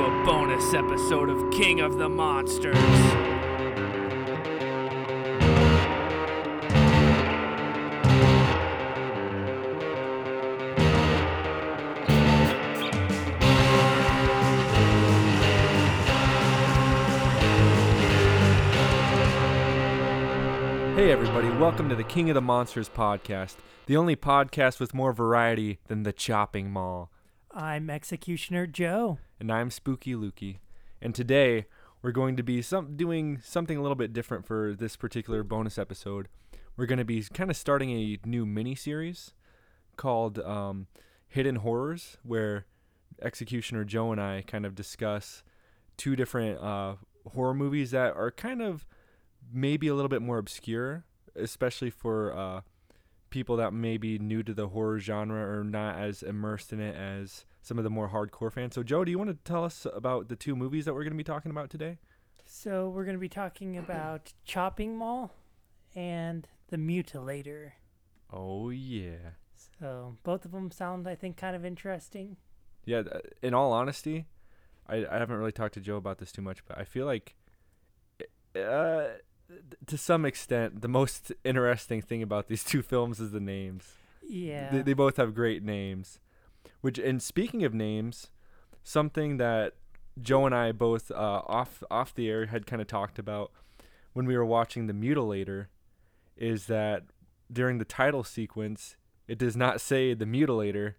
to a bonus episode of King of the Monsters. Hey, everybody, welcome to the King of the Monsters podcast, the only podcast with more variety than the Chopping Mall. I'm Executioner Joe. And I'm Spooky Lukey. And today, we're going to be some, doing something a little bit different for this particular bonus episode. We're going to be kind of starting a new mini series called um, Hidden Horrors, where Executioner Joe and I kind of discuss two different uh, horror movies that are kind of maybe a little bit more obscure, especially for uh, people that may be new to the horror genre or not as immersed in it as some of the more hardcore fans. So, Joe, do you want to tell us about the two movies that we're going to be talking about today? So, we're going to be talking about Chopping Mall and The Mutilator. Oh, yeah. So, both of them sound, I think, kind of interesting. Yeah, in all honesty, I, I haven't really talked to Joe about this too much, but I feel like, uh, to some extent, the most interesting thing about these two films is the names. Yeah. They, they both have great names. Which, and speaking of names, something that Joe and I both uh, off off the air had kind of talked about when we were watching The Mutilator, is that during the title sequence, it does not say The Mutilator.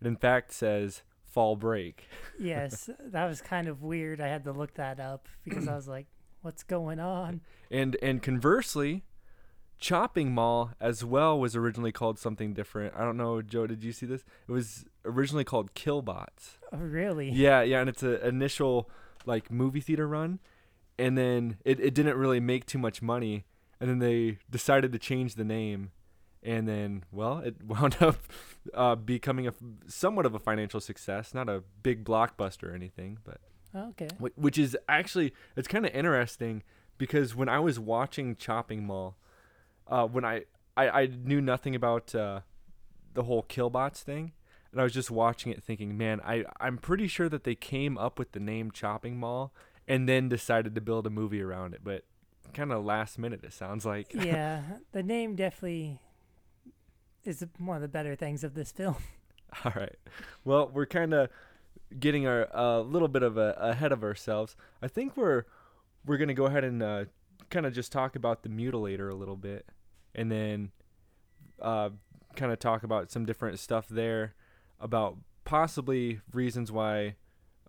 It in fact says Fall Break. yes, that was kind of weird. I had to look that up because I was like, what's going on? And and conversely, Chopping Mall as well was originally called something different. I don't know, Joe, did you see this? It was originally called Killbots. Oh, really? Yeah, yeah, and it's an initial like movie theater run, and then it, it didn't really make too much money, and then they decided to change the name, and then well, it wound up uh, becoming a somewhat of a financial success, not a big blockbuster or anything, but Okay. Which is actually it's kind of interesting because when I was watching Chopping Mall, uh, when I, I I knew nothing about uh, the whole Killbots thing, and I was just watching it thinking, man, I I'm pretty sure that they came up with the name Chopping Mall and then decided to build a movie around it, but kind of last minute it sounds like. yeah, the name definitely is one of the better things of this film. All right. Well, we're kind of getting our a little bit of a ahead of ourselves. I think we're we're gonna go ahead and uh, kind of just talk about the mutilator a little bit, and then uh, kind of talk about some different stuff there about possibly reasons why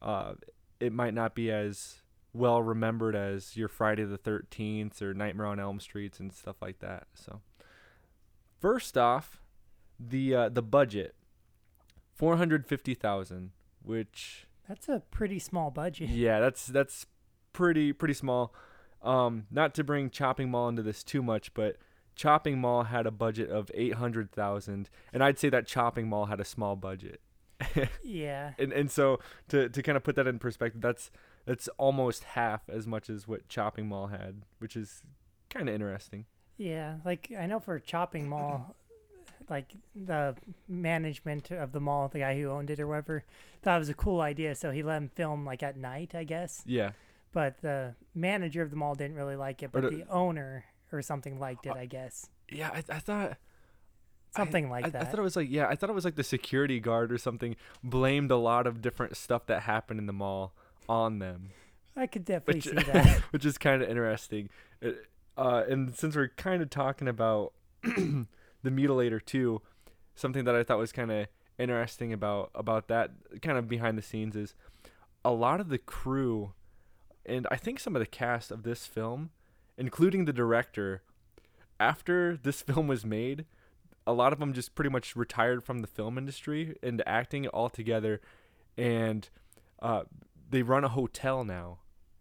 uh, it might not be as well remembered as your Friday the Thirteenth or Nightmare on Elm Streets and stuff like that. So, first off, the uh, the budget four hundred fifty thousand, which That's a pretty small budget. yeah, that's that's pretty pretty small. Um, not to bring Chopping Mall into this too much, but Chopping Mall had a budget of eight hundred thousand, and I'd say that Chopping Mall had a small budget. Yeah. and and so to to kind of put that in perspective, that's that's almost half as much as what Chopping Mall had, which is kind of interesting. Yeah, like I know for Chopping Mall, like the management of the mall, the guy who owned it or whatever, thought it was a cool idea, so he let him film like at night, I guess. Yeah, But the manager of the mall didn't really like it, but the- the owner or something liked it, I guess. yeah. I, I thought Something I, like I, that. I thought it was like yeah, I thought it was like the security guard or something blamed a lot of different stuff that happened in the mall on them, I could definitely which see that. which is kind of interesting. It- uh, and since we're kind of talking about the mutilator too, something that I thought was kind of interesting about about that kind of behind the scenes is a lot of the crew and I think some of the cast of this film, including the director, after this film was made, a lot of them just pretty much retired from the film industry and acting altogether, and uh, they run a hotel now.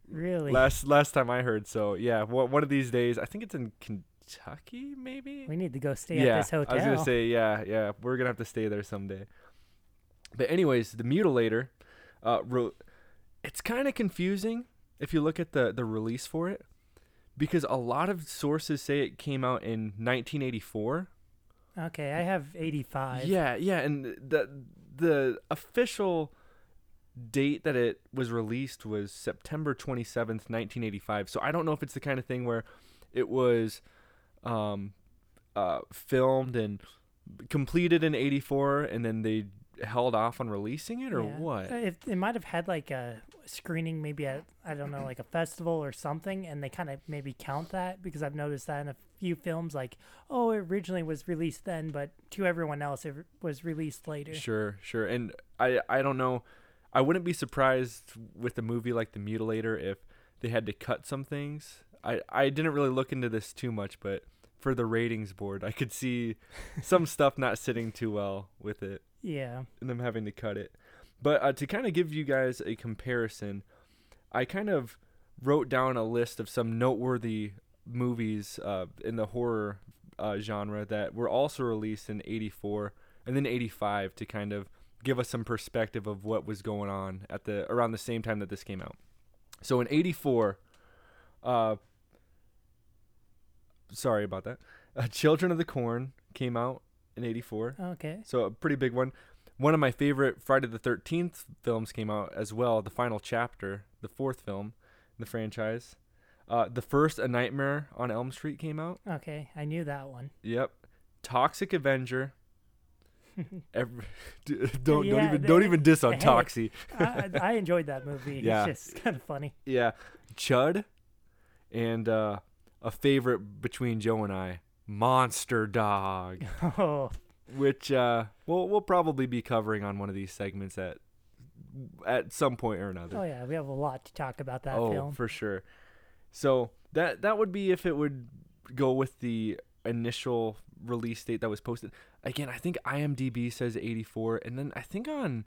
really. Last last time I heard, so yeah, one one of these days, I think it's in Kentucky, maybe. we need to go stay yeah, at this hotel. I was gonna say yeah, yeah, we're gonna have to stay there someday. But anyways, the mutilator, uh, re- it's kind of confusing if you look at the the release for it, because a lot of sources say it came out in 1984. okay, I have 85. Yeah, yeah, and the the official date that it was released was September 27th, 1985. So I don't know if it's the kind of thing where it was um, uh, filmed and completed in 84 and then they held off on releasing it or Yeah. what? Uh, If it might have had like a screening, maybe at I don't know, like a festival or something, and they kind of maybe count that because I've noticed that in a few films, like oh, it originally was released then, but to everyone else, it was released later. Sure, sure. And I I don't know. I wouldn't be surprised with a movie like The Mutilator if they had to cut some things. I I didn't really look into this too much, but for the ratings board, I could see some stuff not sitting too well with it Yeah. and them having to cut it. But uh, to kind of give you guys a comparison, I kind of wrote down a list of some noteworthy movies uh, in the horror uh, genre that were also released in 84 and then 85 to kind of give us some perspective of what was going on at the around the same time that this came out. So in 84 uh sorry about that. Uh, Children of the Corn came out in 84. Okay. So a pretty big one. One of my favorite Friday the Thirteenth films came out as well. The final chapter, the fourth film in the franchise. Uh, the first A Nightmare on Elm Street came out. Okay. I knew that one. Yep. Toxic Avenger. Every, don't don't even the- don't even diss on hey. Toxie. I, I I enjoyed that movie. Yeah. It's just kind of funny. Yeah, Chud, and uh, a favorite between Joe and I, Monster Dog. Oh, which uh, we'll we'll probably be covering on one of these segments at at some point or another. oh yeah, we have a lot to talk about that oh, film. for sure. So that that would be if it would go with the initial release date that was posted. Again, I think IMDb says 84 and then I think on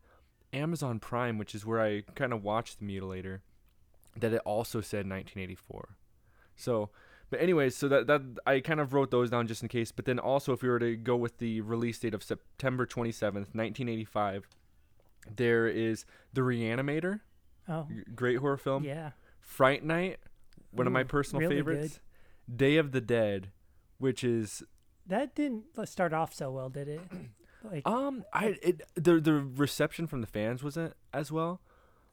Amazon Prime, which is where I kind of watched The Mutilator, that it also said 1984. So, but anyways, so that that I kind of wrote those down just in case, but then also if we were to go with the release date of September 27th, 1985, there is The Reanimator, Oh, great horror film. yeah. Fright Night, one of my personal really favorites. Day of the Dead, which is That didn't start off so well, did it? Like, um I it the the reception from the fans wasn't as well,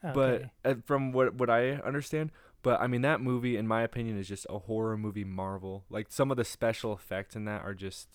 but uh, from what what I understand, but I mean that movie in my opinion is just a horror movie marvel. Like some of the special effects in that are just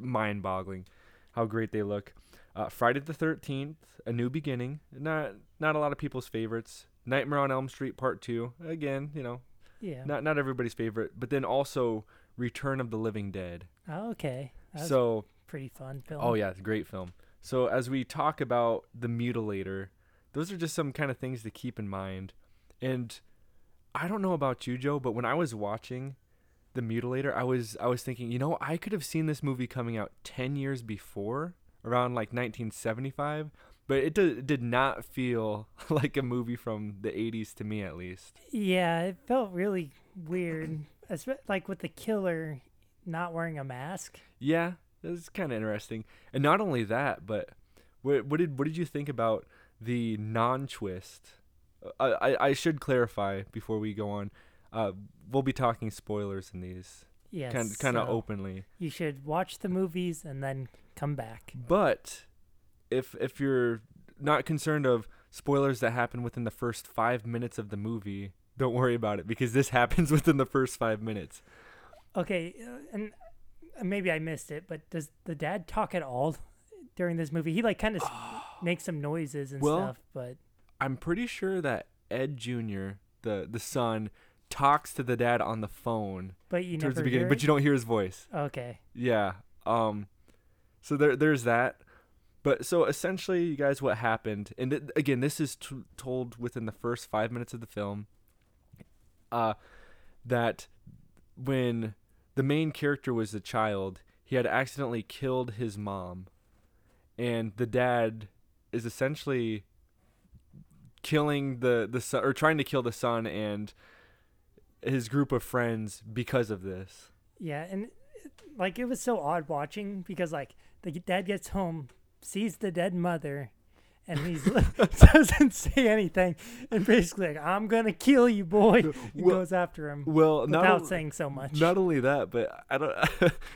mind-boggling how great they look. Uh, Friday the 13th, A New Beginning, not not a lot of people's favorites. Nightmare on Elm Street Part 2, again, you know, yeah. not not everybody's favorite, but then also Return of the Living Dead. oh, okay. So, pretty fun film. oh yeah, it's a great film. So as we talk about the Mutilator, those are just some kind of things to keep in mind. And I don't know about you, Joe, but when I was watching the Mutilator, I was I was thinking, you know, I could have seen this movie coming out ten years before, around like 1975. But it did, did not feel like a movie from the 80s to me, at least. Yeah, it felt really weird. Like with the killer not wearing a mask. Yeah, it's kind of interesting. And not only that, but what, what did what did you think about the non-twist? I, I should clarify before we go on. Uh, we'll be talking spoilers in these, Yes. kind kind of so openly. You should watch the movies and then come back. But if if you're not concerned of spoilers that happen within the first five minutes of the movie, don't worry about it because this happens within the first five minutes. Okay, uh, and uh, maybe I missed it, but does the dad talk at all during this movie? He like kind of makes some noises and Well, stuff, but I'm pretty sure that Ed Jr. the the son talks to the dad on the phone but you towards never the beginning, but you don't hear his voice. Okay. Yeah. Um. So there, there's that. But so essentially, you guys, what happened? And th- again, this is t- told within the first five minutes of the film. Uh, that when the main character was a child, he had accidentally killed his mom, and the dad is essentially killing the the son or trying to kill the son and his group of friends because of this. Yeah, and like it was so odd watching because like the dad gets home, sees the dead mother, and he's doesn't say anything, and basically like I'm gonna kill you, boy, and Well- goes after him Well, not without on- saying so much. Not only that, but I don't.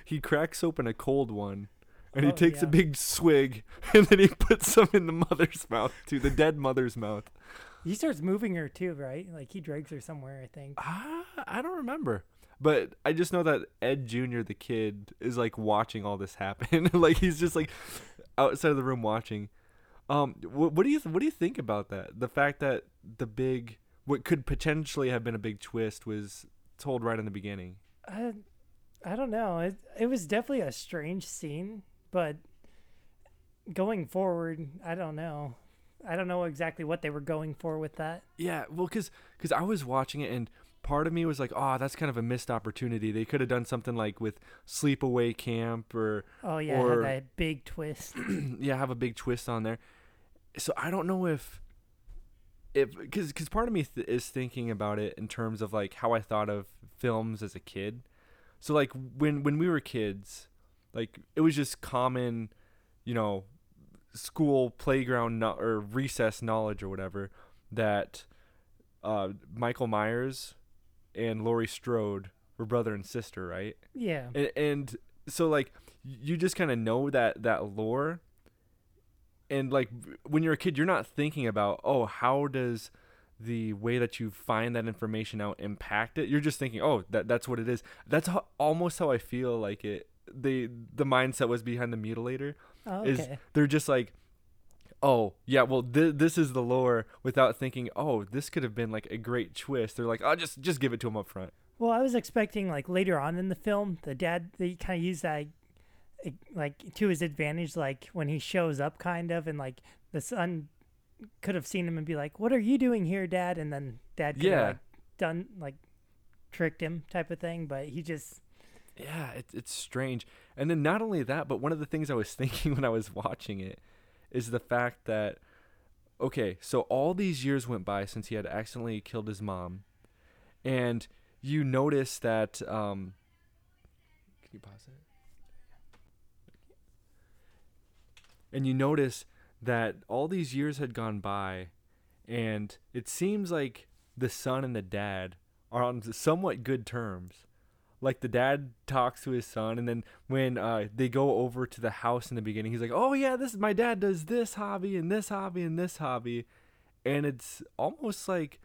he cracks open a cold one, and he Oh, takes a yeah. big swig, and then he puts some in the mother's mouth, to the dead mother's mouth. He starts moving her too, right? Like he drags her somewhere, I think. Ah, I don't remember. But I just know that Ed Jr., the kid, is like watching all this happen. like he's just like outside of the room watching. Um, what, what do you what do you think about that? The fact that the big what could potentially have been a big twist was told right in the beginning. I, I don't know. It it was definitely a strange scene, but going forward, I don't know. I don't know exactly what they were going for with that. Yeah, well, because because I was watching it and part of me was like, oh, that's kind of a missed opportunity. They could have done something like with Sleepaway Camp or Oh yeah, Or- that big twist. yeah, have a big twist on there. So I don't know if if because because part of me th- is thinking about it in terms of like how I thought of films as a kid. So like when when we were kids, like it was just common, you know, school playground no- or recess knowledge or whatever that uh, Michael Myers and Laurie Strode were brother and sister, right? yeah. and, and so like you just kind of know that that lore and like when you're a kid you're not thinking about oh how does the way that you find that information out impact it you're just thinking oh that that's what it is that's how, almost how i feel like it the the mindset was behind the mutilator Oh, is they're just like oh yeah well th- this is the lore without thinking oh this could have been like a great twist they're like oh just just give it to him up front Well, I was expecting like later on in the film, the dad they kind of use that like to his advantage, like when he shows up, kind of, and like the son could have seen him and be like, "What are you doing here, Dad?" And then Dad could Yeah. have like, done like tricked him type of thing, but he just Yeah, it, it's strange. And then not only that, but one of the things I was thinking when I was watching it is the fact that, okay, so all these years went by since he had accidentally killed his mom, and you notice that. Um, can you pause it? And you notice that all these years had gone by, and it seems like the son and the dad are on somewhat good terms like the dad talks to his son and then when uh, they go over to the house in the beginning he's like oh yeah this my dad does this hobby and this hobby and this hobby and it's almost like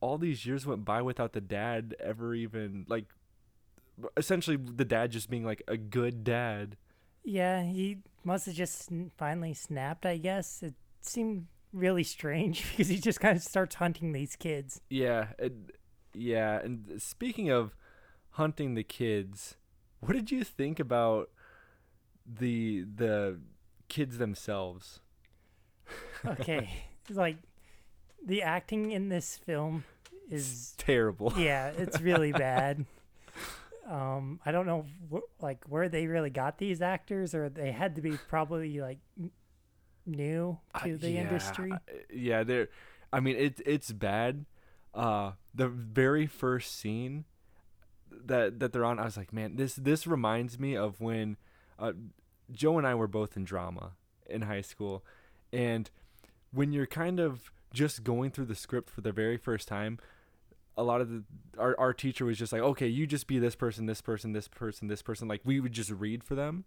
all these years went by without the dad ever even like essentially the dad just being like a good dad yeah he must have just finally snapped. I guess it seemed really strange because he just kind of starts hunting these kids. yeah it, yeah and speaking of hunting the kids what did you think about the the kids themselves Okay, like the acting in this film it's is terrible yeah, it's really bad. Um, I don't know wh- like where they really got these actors, or they had to be probably like n- new Uh, to the yeah, industry. uh, Yeah, they're. I mean, it's it's bad. Uh, the very first scene that that they're on, I was like, man, this this reminds me of when uh, Joe and I were both in drama in high school, and when you're kind of just going through the script for the very first time. A lot of the our, our teacher was just like, okay, you just be this person, this person, this person, this person. Like we would just read for them,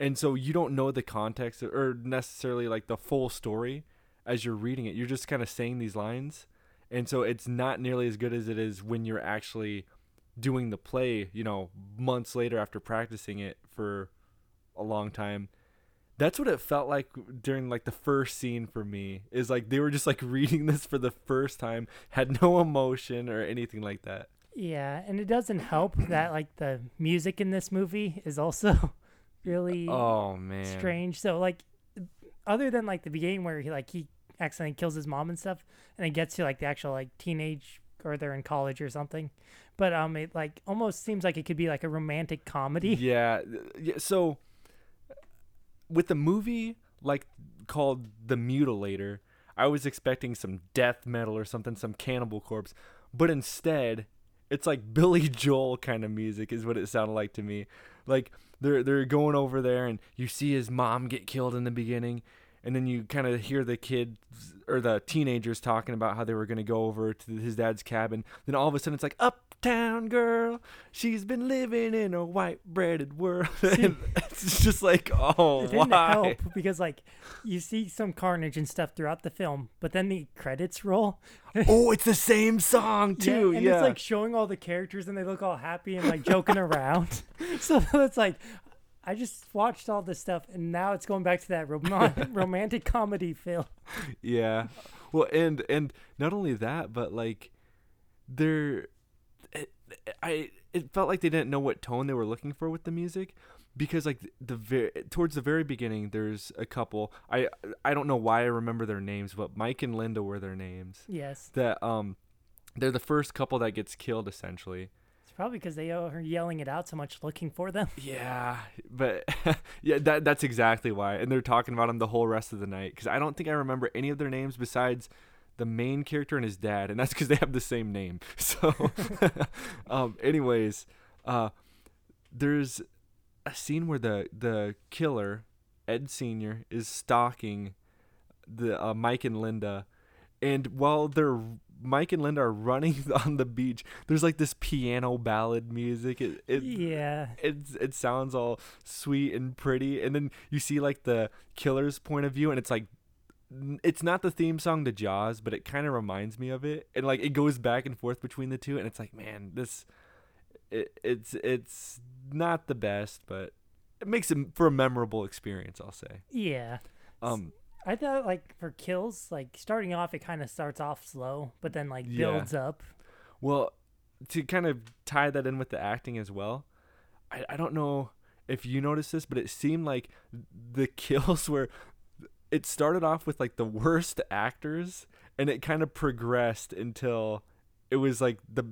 and so you don't know the context or necessarily like the full story as you're reading it. You're just kind of saying these lines, and so it's not nearly as good as it is when you're actually doing the play. You know, months later after practicing it for a long time. That's what it felt like during like the first scene for me. Is like they were just like reading this for the first time, had no emotion or anything like that. Yeah, and it doesn't help that like the music in this movie is also really Oh man. strange. So like, other than like the beginning where he like he accidentally kills his mom and stuff, and it gets to like the actual like teenage or they're in college or something, but um, it like almost seems like it could be like a romantic comedy. Yeah, yeah. So with the movie like called The Mutilator, I was expecting some death metal or something, some Cannibal Corpse, but instead, it's like Billy Joel kind of music is what it sounded like to me. Like they're they're going over there and you see his mom get killed in the beginning and then you kind of hear the kids or the teenagers talking about how they were going to go over to his dad's cabin. Then all of a sudden it's like uptown girl, she's been living in a white breaded world. It's it's just like, oh, it didn't why? help because like you see some carnage and stuff throughout the film, but then the credits roll. oh, it's the same song too. Yeah, and Yeah, it's like showing all the characters and they look all happy and like joking around. So it's like I just watched all this stuff and now it's going back to that rom- romantic comedy film. yeah. Well, and and not only that, but like they're it, I it felt like they didn't know what tone they were looking for with the music because like the very towards the very beginning there's a couple I I don't know why I remember their names but Mike and Linda were their names Yes, that um they're the first couple that gets killed essentially it's probably because they are yelling it out so much, looking for them. Yeah, but yeah, that that's exactly why. And they're talking about him the whole rest of the night because I don't think I remember any of their names besides the main character and his dad, and that's because they have the same name. So, um, anyways, uh, there's a scene where the the killer Ed Senior is stalking the uh, Mike and Linda, and while they're Mike and Linda are running on the beach, there's like this piano ballad music. It, it yeah, it it sounds all sweet and pretty. And then you see like the killer's point of view and it's like it's not the theme song to jaws but it kind of reminds me of it. And like it goes back and forth between the two and it's like man this it, it's it's not the best but it makes it for a memorable experience i'll say. Yeah. um I thought like for kills, like starting off, it kind of starts off slow, but then like Yeah. builds up. Well, to kind of tie that in with the acting as well, I, I don't know if you noticed this, but it seemed like the kills were. It started off with like the worst actors, and it kind of progressed until it was like the.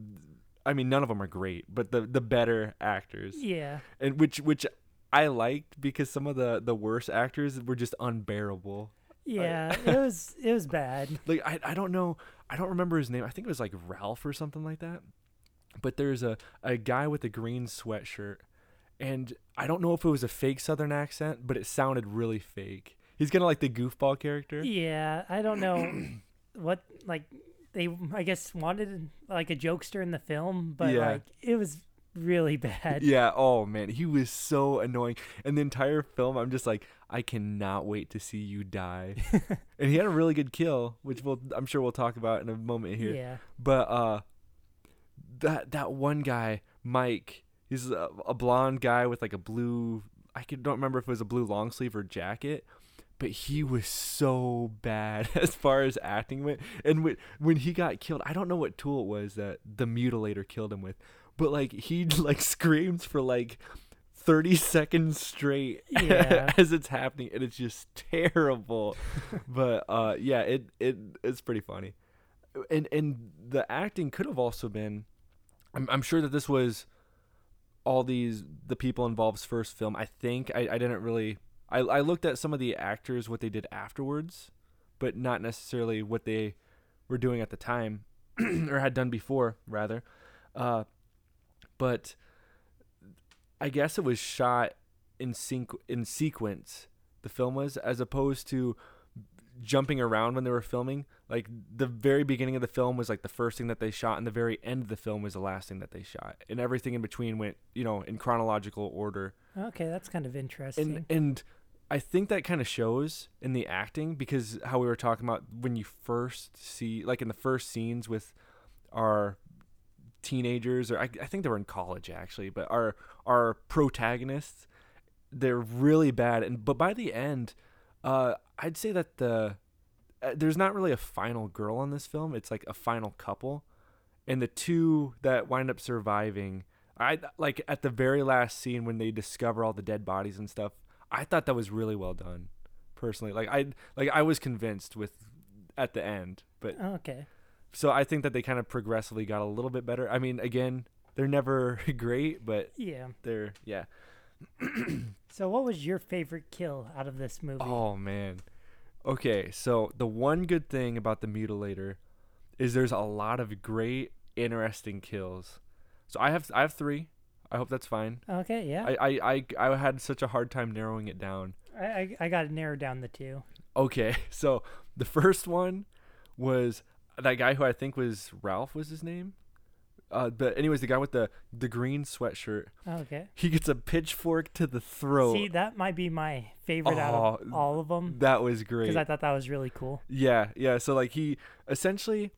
I mean, none of them are great, but the the better actors, Yeah, and which which I liked because some of the the worst actors were just unbearable. Yeah. it was it was bad. like I, I don't know I don't remember his name. I think it was like Ralph or something like that. But there's a, a guy with a green sweatshirt and I don't know if it was a fake southern accent, but it sounded really fake. He's kind of like the goofball character. Yeah, I don't know what like they I guess wanted like a jokester in the film, but Yeah. like it was really bad. Yeah, oh man, he was so annoying. And the entire film I'm just like I cannot wait to see you die. and he had a really good kill, which we'll I'm sure we'll talk about in a moment here. Yeah. But uh, that that one guy, Mike, he's a, a blonde guy with like a blue. I could, don't remember if it was a blue long sleeve or jacket, but he was so bad as far as acting went. And when when he got killed, I don't know what tool it was that the mutilator killed him with, but like he like screams for like. 30 seconds straight Yeah. as it's happening and it's just terrible. But uh yeah it it it's pretty funny. And and the acting could have also been I'm, I'm sure that this was all these the people involved's first film. I think i, I didn't really I, I looked at some of the actors what they did afterwards but not necessarily what they were doing at the time or had done before rather. Uh but i guess it was shot in sync in sequence the film was as opposed to jumping around when they were filming. Like the very beginning of the film was like the first thing that they shot, and the very end of the film was the last thing that they shot, and everything in between went, you know, in chronological order. Okay, that's kind of interesting. And and I think that kind of shows in the acting because how we were talking about when you first see, like in the first scenes with our teenagers, or I, I think they were in college actually, but our our protagonists, they're really bad, and but by the end, uh, I'd say that the uh, there's not really a final girl on this film. It's like a final couple, and the two that wind up surviving, I like at the very last scene when they discover all the dead bodies and stuff. I thought that was really well done, personally. Like I like I was convinced with at the end, but okay. So I think that they kind of progressively got a little bit better. I mean, again, they're never great, but Yeah. they're yeah. So what was your favorite kill out of this movie? Oh man. Okay, so the one good thing about the mutilator is there's a lot of great, interesting kills. So I have I have three. I hope that's fine. Okay, yeah. I, I, I, I had such a hard time narrowing it down. I, I, I got to narrow down the two. Okay, so the first one was that guy who I think was Ralph was his name. Uh, but anyways, the guy with the the green sweatshirt, Okay. he gets a pitchfork to the throat. See, that might be my favorite out Oh, of all of them that was great. because I thought that was really cool. Yeah, yeah. So like he essentially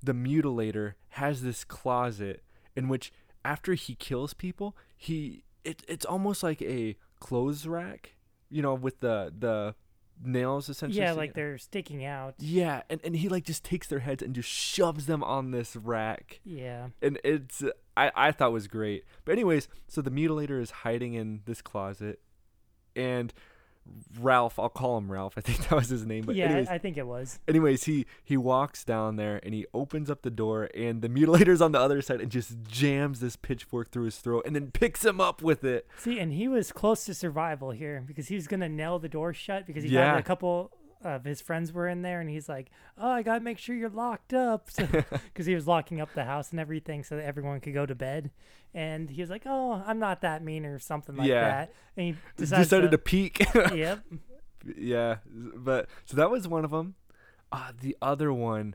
the mutilator has this closet in which after he kills people, he it it's almost like a clothes rack, you know, with the the nails essentially. Yeah, like they're sticking out. Yeah, and, and he like just takes their heads and just shoves them on this rack. Yeah. And it's I I thought was great. But anyways, so the mutilator is hiding in this closet and Ralph, I'll call him Ralph. I think that was his name. But yeah, anyways, I think it was. anyways, he he walks down there and he opens up the door and the mutilator's on the other side and just jams this pitchfork through his throat and then picks him up with it. See, and he was close to survival here because he was gonna nail the door shut because he Yeah. had a couple of his friends were in there, and he's like, "Oh, I gotta make sure you're locked up," because he was locking up the house and everything so that everyone could go to bed. And he was like, "Oh, I'm not that mean" or something like Yeah. that. And he decided, Decided to to. peek. yep. yeah, but so that was one of them. Uh, the other one,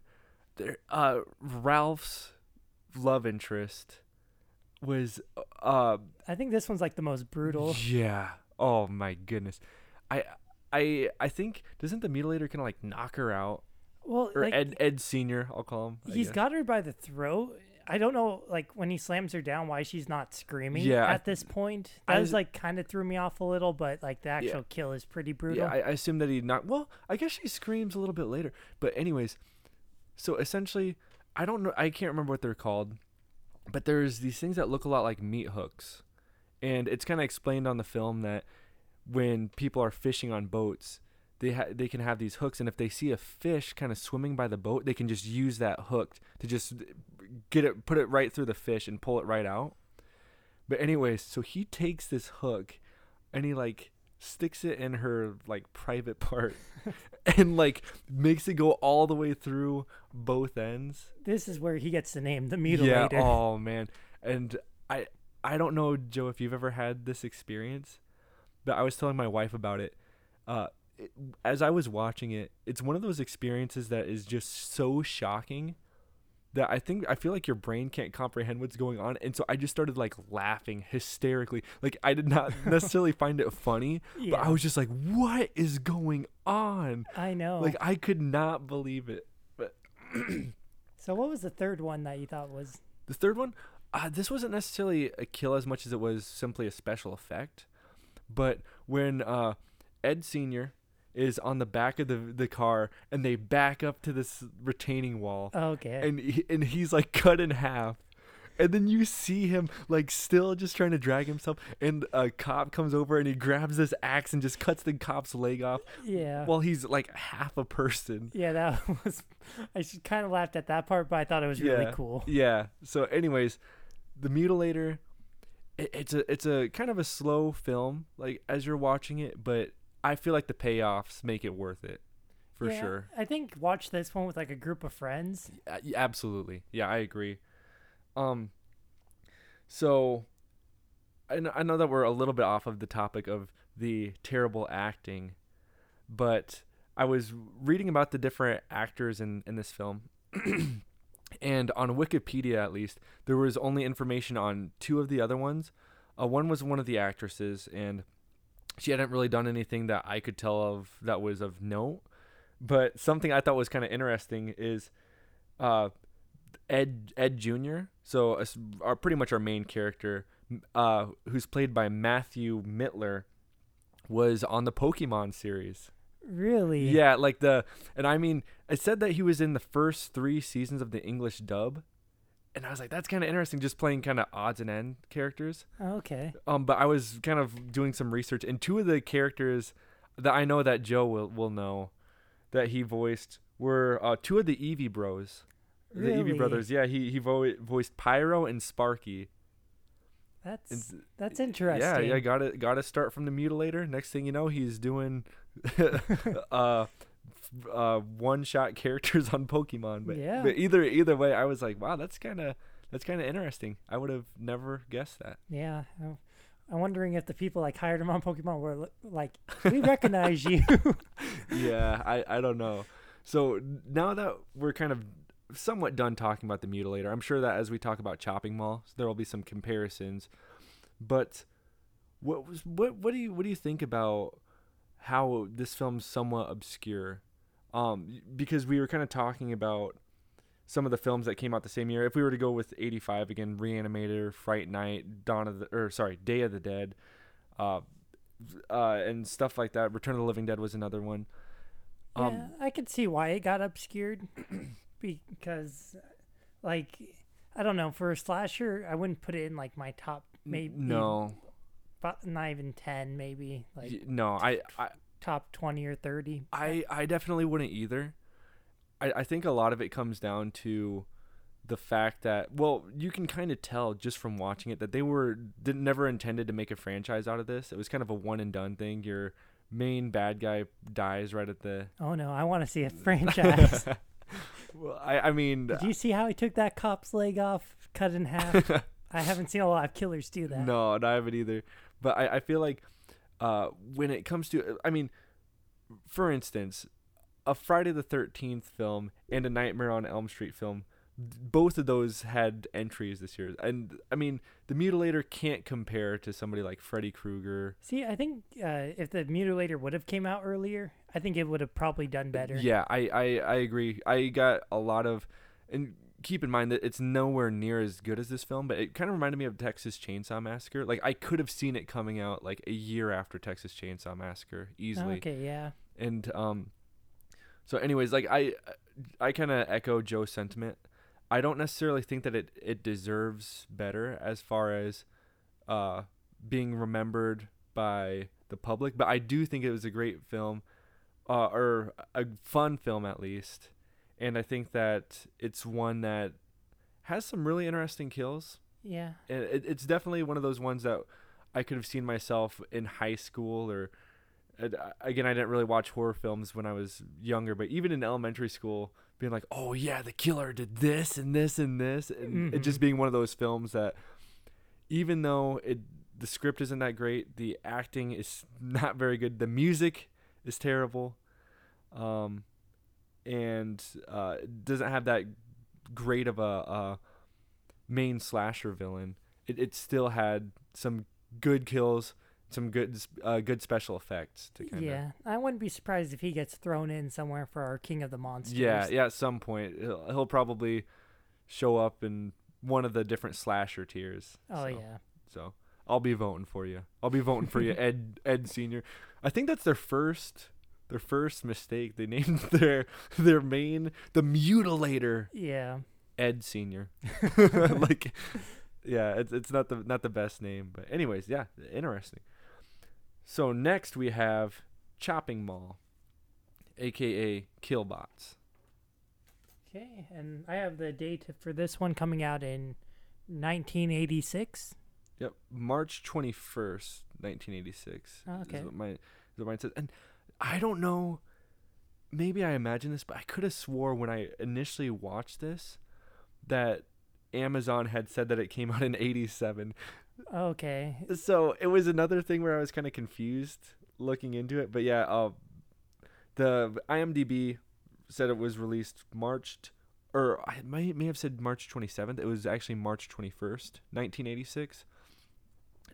there, uh, Ralph's love interest was, uh, I think this one's like the most brutal. yeah. Oh my goodness, I, I, I think doesn't the mutilator kind of like knock her out Well, or like, Ed Ed Senior? I'll call him. He's got her by the throat. I don't know, like when he slams her down, why she's not screaming Yeah, I- at this point. That was- was like kind of threw me off a little, but like the actual kill is pretty brutal. Yeah, I, I assume that he not. Well, I guess she screams a little bit later. But anyways, so essentially, I don't know. I can't remember what they're called, but there's these things that look a lot like meat hooks, and it's kind of explained on the film that when people are fishing on boats, they ha- they can have these hooks, and if they see a fish kind of swimming by the boat, they can just use that hook to just get it, put it right through the fish, and pull it right out. But anyways, so he takes this hook, and he like sticks it in her like private part, and like makes it go all the way through both ends. this is where he gets the name, the mutilator. Yeah. Oh man. And I I don't know, Joe, if you've ever had this experience, but I was telling my wife about it. Uh, it, as I was watching it, it's one of those experiences that is just so shocking that I think I feel like your brain can't comprehend what's going on, and so I just started like laughing hysterically. Like I did not necessarily find it funny, but I was just like, "What is going on?" I know. Like I could not believe it. But so what was the third one that you thought was? The third one, uh, this wasn't necessarily a kill as much as it was simply a special effect. But when uh, Ed Senior is on the back of the the car and they back up to this retaining wall, Okay. and he, and he's like cut in half. And then you see him like still just trying to drag himself, and a cop comes over and he grabs this axe and just cuts the cop's leg off yeah. while he's like half a person. yeah, that was. I kind of laughed at that part, but I thought it was really cool. Yeah. So, anyways, the mutilator. It, it's a it's a kind of a slow film, like as you're watching it, but I feel like the payoffs make it worth it, for Yeah, sure. I think watch this one with like a group of friends. Yeah, absolutely. Yeah, I agree. Um. So, I know, I know that we're a little bit off of the topic of the terrible acting, but I was reading about the different actors in in this film. and on Wikipedia at least, there was only information on two of the other ones. Uh, one was one of the actresses, and she hadn't really done anything that I could tell of that was of note. But something I thought was kind of interesting is uh, Ed Ed Jr. So our pretty much our main character, uh, who's played by Matthew Mitler, was on the Pokemon series. Really? Yeah, like the and I mean, it said that he was in the first three seasons of the English dub, and I was like, that's kind of interesting, just playing kind of odds and end characters. Okay. Um, but I was kind of doing some research, and two of the characters that I know that Joe will will know that he voiced were uh, two of the Eevee Bros, the Really? Eevee brothers. Yeah, he he vo- voiced Pyro and Sparky. That's And- that's interesting. Yeah, yeah, got to got to start from the mutilator. Next thing you know, he's doing uh, uh, one shot characters on Pokemon. But, Yeah. but either either way, I was like, wow, that's kind of that's kind of interesting. I would have never guessed that. Yeah. I- I'm wondering if the people like hired him on Pokemon were like, we recognize you. yeah, I I don't know. So now that we're kind of somewhat done talking about the mutilator. I'm sure that as we talk about Chopping Mall, there will be some comparisons. But what was what what do you what do you think about how this film's somewhat obscure? Um, because we were kind of talking about some of the films that came out the same year. If we were to go with 85 again, Reanimator, Fright Night, Dawn of the or sorry, Day of the Dead, uh, uh, and stuff like that. Return of the Living Dead was another one. Um, yeah, I could see why it got obscured because, like, I don't know, for a slasher, I wouldn't put it in like my top, maybe no, but not even ten, maybe like no, I, I top twenty or thirty. I I definitely wouldn't either. I I think a lot of it comes down to the fact that well, you can kind of tell just from watching it that they were did never intended to make a franchise out of this. It was kind of a one and done thing. Your main bad guy dies right at the Oh no, I want to see a franchise. Well, I I mean Did you see how he took that cop's leg off, cut in half? I haven't seen a lot of killers do that. No, and I haven't either. But I, I feel like uh, when it comes to, I mean, for instance, a Friday the 13th film and a Nightmare on Elm Street film, both of those had entries this year. And I mean, The Mutilator can't compare to somebody like Freddy Krueger. See, I think uh, if the Mutilator would have came out earlier, I think it would have probably done better. Yeah, I, I, I agree. I got a lot of, and keep in mind that it's nowhere near as good as this film, but it kind of reminded me of Texas Chainsaw Massacre. Like I could have seen it coming out like a year after Texas Chainsaw Massacre easily. Okay, yeah. And um, so anyways, like I, I kind of echo Joe's sentiment. I don't necessarily think that it it deserves better as far as, uh, being remembered by the public, but I do think it was a great film, uh, or a fun film at least, and I think that it's one that has some really interesting kills Yeah. and it, it's definitely one of those ones that I could have seen myself in high school or again I didn't really watch horror films when I was younger but even in elementary school being like oh yeah the killer did this and this and this and it just being one of those films that even though it the script isn't that great the acting is not very good the music is terrible um and uh doesn't have that great of a uh main slasher villain, it, it still had some good kills, some good uh, good special effects to kind of Yeah. I wouldn't be surprised if he gets thrown in somewhere for our King of the Monsters. yeah yeah at some point he'll, he'll probably show up in one of the different slasher tiers. Oh so, yeah. So I'll be voting for you. I'll be voting for you, Ed Ed Senior. I think that's their first their first mistake. They named their their main the mutilator Yeah. Ed Senior. like, yeah, it's it's not the not the best name, but anyways, yeah, interesting. So next we have Chopping Mall, aka Killbots. Okay, and I have the date for this one coming out in 1986. Yep, March twenty first, nineteen eighty six. Oh, okay. Is what my is what mine says, and I don't know. Maybe I imagine this, but I could have swore when I initially watched this that Amazon had said that it came out in eighty seven. Okay. so it was another thing where I was kind of confused looking into it. But yeah, uh, the IMDb said it was released March, t- or I may may have said March 27th. It was actually March 21st, 1986.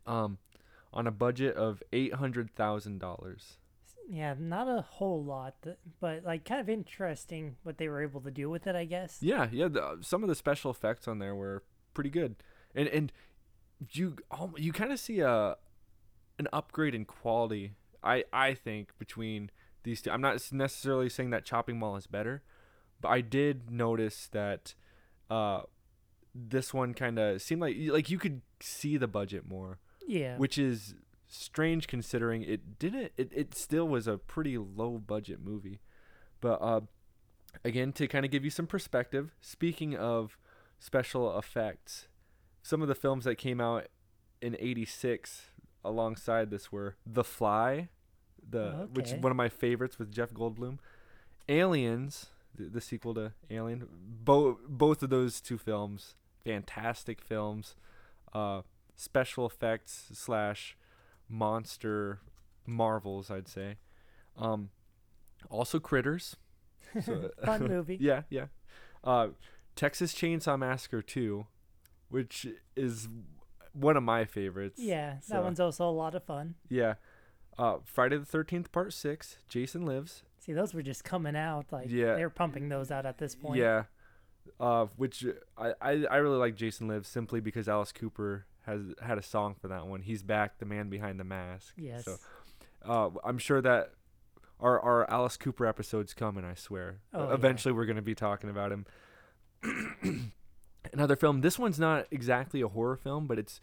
Um, on a budget of eight hundred thousand dollars. Yeah, not a whole lot, but like kind of interesting what they were able to do with it, I guess. Yeah, yeah. The, some of the special effects on there were pretty good, and and you you kind of see a an upgrade in quality. I I think between these two. I'm not necessarily saying that Chopping Mall is better, but I did notice that uh this one kind of seemed like like you could see the budget more, Yeah. which is strange considering it didn't it, it still was a pretty low budget movie. But uh again to kind of give you some perspective, speaking of special effects, some of the films that came out in 86 alongside this were The Fly, the which is one of my favorites with Jeff Goldblum, Aliens, the, the sequel to Alien. Both both of those two films, fantastic films. Uh, special effects slash monster marvels, I'd say. Um, also Critters. So, Fun movie. yeah, yeah. Uh, Texas Chainsaw Massacre 2, which is one of my favorites. Yeah, that So- one's also a lot of fun. Yeah. Uh, Friday the 13th, Part 6, Jason Lives. See, those were just coming out. Like, Yeah. they're pumping those out at this point. Yeah. Uh, which I, I, I really like Jason Lives simply because Alice Cooper has had a song for that one. He's back, the man behind the mask. Yes. So uh, I'm sure that our, our Alice Cooper episode's coming, I swear. Oh, yeah. Eventually, we're going to be talking about him. Another film. This one's not exactly a horror film, but it's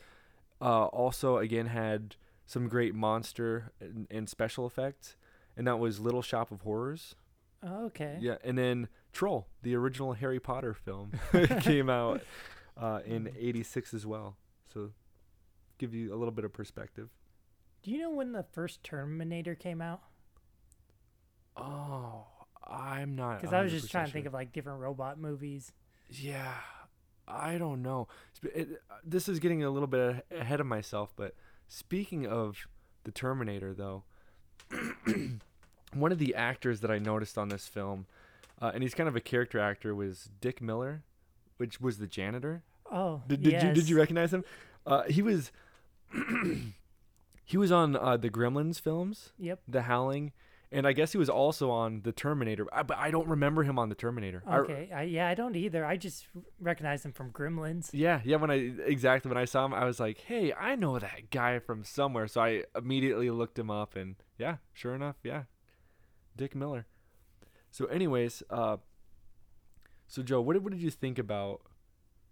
uh, also, again, had some great monster and, and special effects. And that was Little Shop of Horrors. Oh, okay. Yeah, and then Troll, the original Harry Potter film, came out uh, in '86 as well. So, give you a little bit of perspective. Do you know when the first Terminator came out? Oh, I'm not. Because I was just 100% trying to think of like different robot movies. Yeah, I don't know. It, this is getting a little bit ahead of myself, but speaking of the Terminator, though, one of the actors that I noticed on this film, uh, and he's kind of a character actor, was Dick Miller, which was the janitor. Oh, Did, did you did you recognize him? Uh, he was he was on uh, the Gremlins films, Yep. The Howling, and I guess he was also on the Terminator. I, but I don't remember him on the Terminator. I- Okay. I, yeah, I don't either. I just recognize him from Gremlins. yeah, yeah. When I exactly when I saw him, I was like, "Hey, I know that guy from somewhere." So I immediately looked him up, and yeah, sure enough, yeah, Dick Miller. So, anyways, uh, so Joe, what did, what did you think about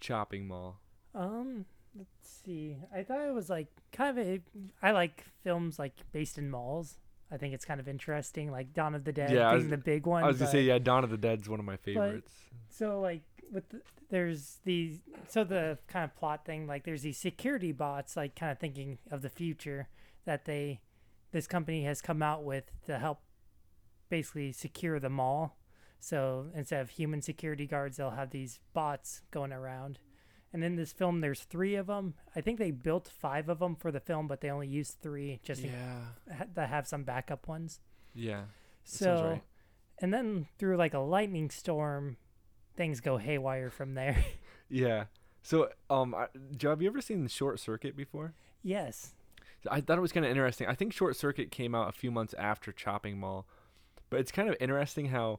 Chopping Mall? Um, let's see. I thought it was like kind of a. I like films like based in malls. I think it's kind of interesting, like Dawn of the Dead Yeah, being was- the big one. I was gonna say, yeah, Dawn of the Dead's one of my favorites. So like with the, there's these so the kind of plot thing like there's these security bots like kind of thinking of the future that they this company has come out with to help basically secure the mall. So instead of human security guards, they'll have these bots going around. And in this film, there's three of them. I think they built five of them for the film, but they only used three just to yeah, to have some backup ones. yeah. So, right. and then through like a lightning storm, things go haywire from there. Yeah. So, um, I, Joe, have you ever seen Short Circuit before? yes. I thought it was kind of interesting. I think Short Circuit came out a few months after Chopping Mall, but it's kind of interesting how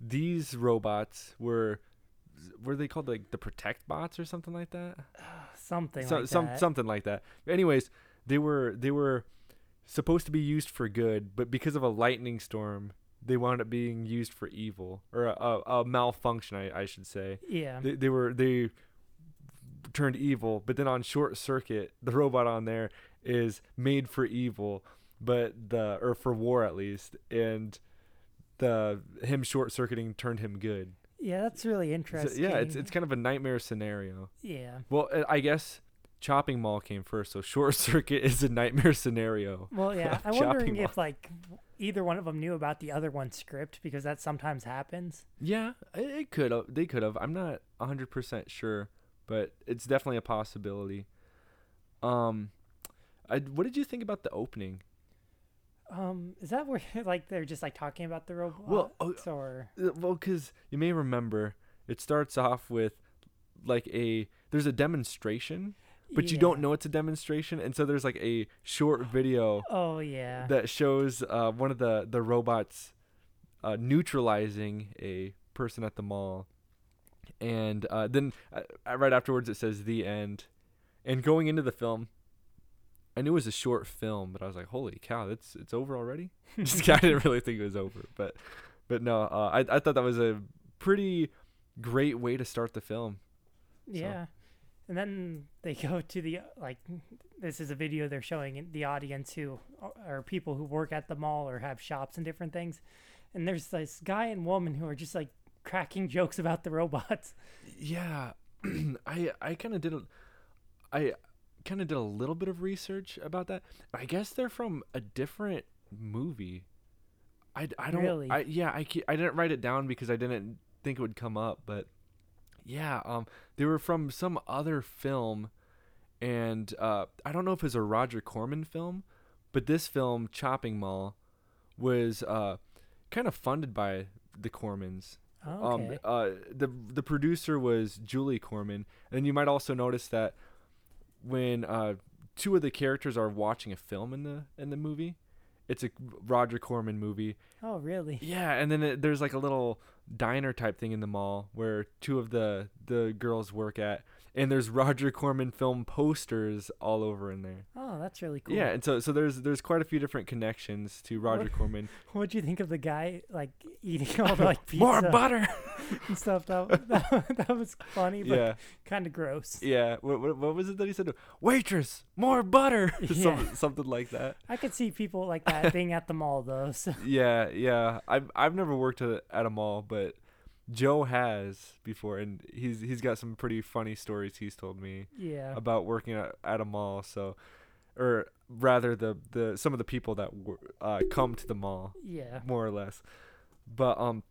these robots were were they called like the Protect bots or something like that? Something So- like some that. something like that. Anyways, they were they were supposed to be used for good, but because of a lightning storm, they wound up being used for evil or a, a, a malfunction, I, I should say. yeah. They, they were they turned evil, but then on Short Circuit, the robot on there is made for evil, but the or for war at least, and the him short circuiting turned him good. Yeah, that's really So, interesting. yeah, it's it's kind of a nightmare scenario. yeah. Well, I guess chopping mall came first, so short circuit is a nightmare scenario. Well, yeah. I'm wondering mall. if like either one of them knew about the other one's script because that sometimes happens. Yeah, it, it could have. They could have. I'm not 100% sure, but it's definitely a possibility. Um I, what did you think about the opening? Um, is that where like they're just like talking about the robots Well, oh, or Uh, Well, cuz you may remember it starts off with like a there's a demonstration, but you don't know it's a demonstration and so there's like a short video Oh yeah. that shows uh, one of the the robots uh, neutralizing a person at the mall, and uh, then uh, right afterwards it says the end. And going into the film, I knew it was a short film, but I was like, "Holy cow, that's it's over already!" Just I didn't really think it was over, but but no, uh, I I thought that was a pretty great way to start the film. Yeah. And then they go to the like this is a video they're showing the audience who are- people who work at the mall or have shops and different things. And there's this guy and woman who are just like cracking jokes about the robots. Yeah, I I kind of did a, I kind of did a little bit of research about that. I guess they're from a different movie. I, I don't Really? I yeah I I didn't write it down because I didn't think it would come up, but yeah, um they were from some other film and uh I don't know if it was a Roger Corman film, but this film Chopping Mall was uh kind of funded by the Cormans Oh, Um, uh, the the producer was Julie Corman, and you might also notice that when uh, two of the characters are watching a film in the in the movie, it's a Roger Corman movie. oh, really? Yeah, and then it, there's like a little diner type thing in the mall where two of the the girls work at, and there's Roger Corman film posters all over in there. Oh, that's really cool. Yeah, and so so there's there's quite a few different connections to Roger What- Corman. What'd you think of the guy like eating all the like pizza More butter. and stuff? That, that, that was funny, but yeah. kind of gross. Yeah, what, what, what was it that he said? Waitress, more butter, Yeah. something, something like that. I could see people like that being at the mall though. So Yeah, yeah. I've I've never worked at, at a mall, but Joe has before, and he's he's got some pretty funny stories he's told me yeah, about working at, at a mall. So, or rather, the the some of the people that wor- uh, come to the mall, yeah. more or less. But um,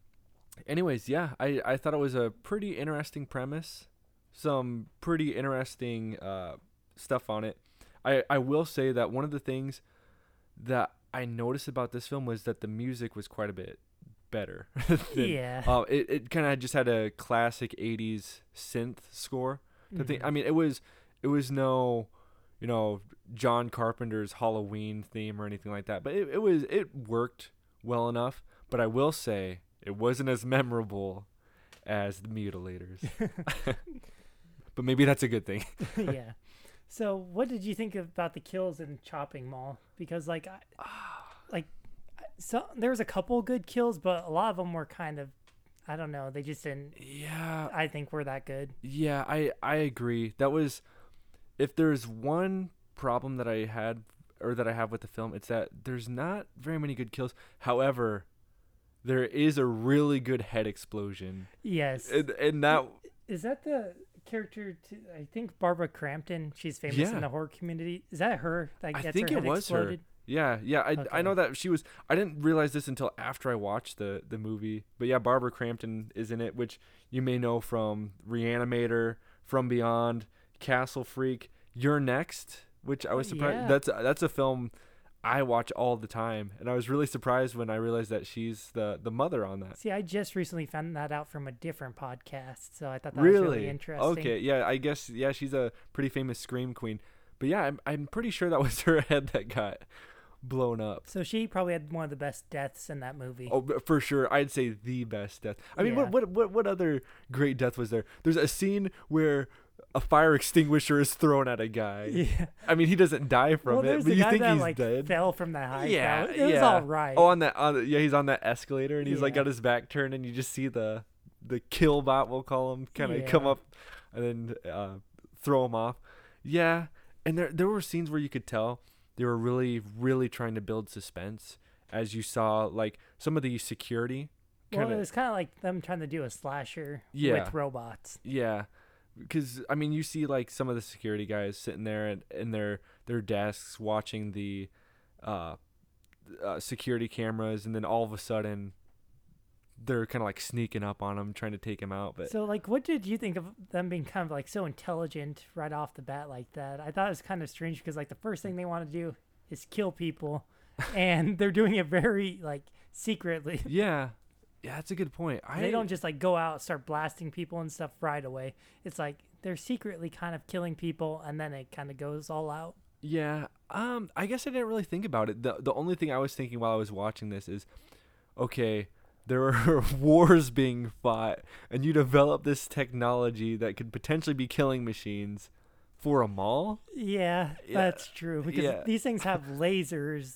anyways, yeah, I I thought it was a pretty interesting premise, some pretty interesting uh stuff on it. I I will say that one of the things that I noticed about this film was that the music was quite a bit better. than, Yeah. Uh, it it kind of just had a classic '80s synth score. The thing. I mean, it was it was no, you know, John Carpenter's Halloween theme or anything like that, but it, it was it worked well enough. But I will say it wasn't as memorable as the Mutilators. but maybe that's a good thing. yeah. So, what did you think about the kills in Chopping Mall? Because, like, I, like, so there was a couple good kills, but a lot of them were kind of, I don't know, they just didn't. Yeah, I think were that good. Yeah, I I agree. That was if there's one problem that I had or that I have with the film, it's that there's not very many good kills. However, there is a really good head explosion. Yes. And and that Is that the character? To, I think Barbara Crampton. She's famous Yeah. in the horror community. Is that her that I think her it was exploded? her. Yeah, yeah, I, I know that she was. I didn't realize this until after I watched the the movie. But yeah, Barbara Crampton is in it, which you may know from Reanimator, From Beyond, Castle Freak, You're Next, which I was oh, surprised. Yeah. That's that's a film I watch all the time, and I was really surprised when I realized that she's the the mother on that. See, I just recently found that out from a different podcast, so I thought that was really Really? interesting. Okay, yeah, I guess yeah, she's a pretty famous scream queen. But yeah, I'm I'm pretty sure that was her head that got blown up. So she probably had one of the best deaths in that movie. Oh, for sure, I'd say the best death. I mean, Yeah. what, what what what other great death was there? There's a scene where a fire extinguisher is thrown at a guy. yeah. I mean, he doesn't die from well, it, but you think that he's like dead. fell from that high. yeah, was, it yeah. was all right. Oh, on that, on the, yeah, he's on that escalator, and he's like got his back turned, and you just see the the kill bot, we'll call him, kind of come up, and then uh, throw him off. Yeah, and there there were scenes where you could tell they were really really trying to build suspense as you saw like some of the security. well, Kinda, it was kind of like them trying to do a slasher Yeah. with robots. Yeah, because I mean, you see like some of the security guys sitting there at, in their their desks watching the uh, uh, security cameras, and then all of a sudden they're kind of like sneaking up on him, trying to take him out. But So, like, what did you think of them being kind of like so intelligent right off the bat like that? I thought it was kind of strange because like the first thing they want to do is kill people, and they're doing it very like secretly. yeah, yeah, that's a good point. I they don't just like go out start blasting people and stuff right away. It's like they're secretly kind of killing people, and then it kind of goes all out. Yeah. Um I guess I didn't really think about it. The the only thing I was thinking while I was watching this is okay, there are wars being fought and you develop this technology that could potentially be killing machines for a mall? Yeah, Yeah, that's true because yeah. these things have lasers,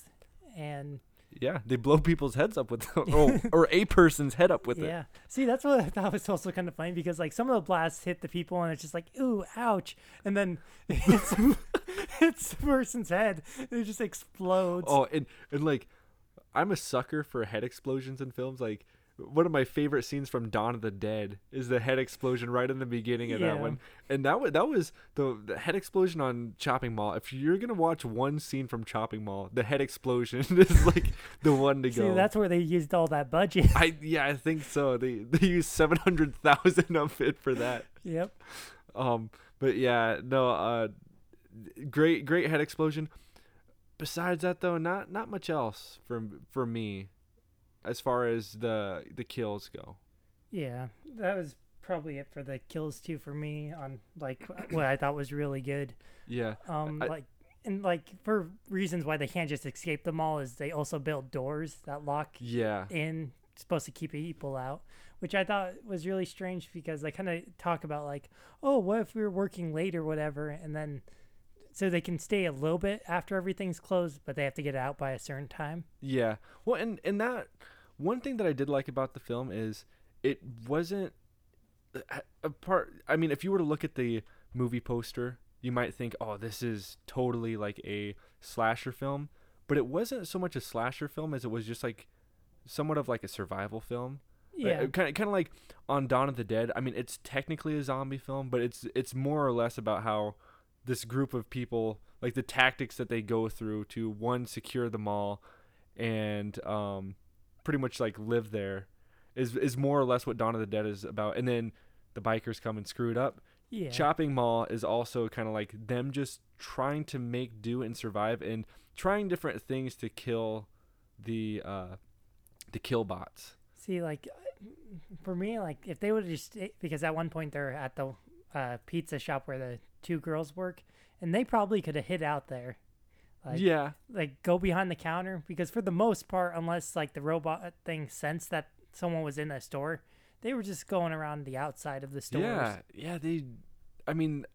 and Yeah, they blow people's heads up with or, or a person's head up with it. yeah. See, that's what I thought was also kind of funny because like some of the blasts hit the people and it's just like ooh, ouch, and then it's it's the person's head. and It just explodes. Oh, and and like I'm a sucker for head explosions in films like one of my favorite scenes from Dawn of the Dead is the head explosion right in the beginning of that one, and that was that was the, the head explosion on Chopping Mall. If you're gonna watch one scene from Chopping Mall, the head explosion is like the one to See, go. that's where they used all that budget. I yeah, I think so. They they used seven hundred thousand of it for that. yep. Um, but yeah, no, uh, great great head explosion. Besides that though, not not much else for for me, as far as the the kills go. Yeah, that was probably it for the kills too for me on like what I thought was really good. Yeah. Um, I- like and like for reasons why they can't just escape the mall is they also built doors that lock Yeah. in, supposed to keep people out, which I thought was really strange because they kind of talk about like, oh, what if we were working late or whatever, and then so they can stay a little bit after everything's closed, but they have to get out by a certain time. Yeah. Well, and and that one thing that I did like about the film is it wasn't a- a part. I mean, if you were to look at the movie poster, you might think, "Oh, this is totally like a slasher film," but it wasn't so much a slasher film as it was just like somewhat of like a survival film. Uh, yeah, kind of kind of like on Dawn of the Dead. I mean, it's technically a zombie film, but it's it's more or less about how this group of people, like the tactics that they go through to one secure the mall, and um, pretty much like live there, is is more or less what Dawn of the Dead is about. And then the bikers come and screw it up. yeah, Chopping Mall is also kind of like them just trying to make do and survive and trying different things to kill the uh, the kill bots. See, like for me, like if they would just because at one point they're at the uh, pizza shop where the two girls work, and they probably could have hid out there. Like, yeah, like go behind the counter because for the most part, unless like the robot thing sensed that someone was in a store, they were just going around the outside of the store. Yeah, yeah. They, I mean,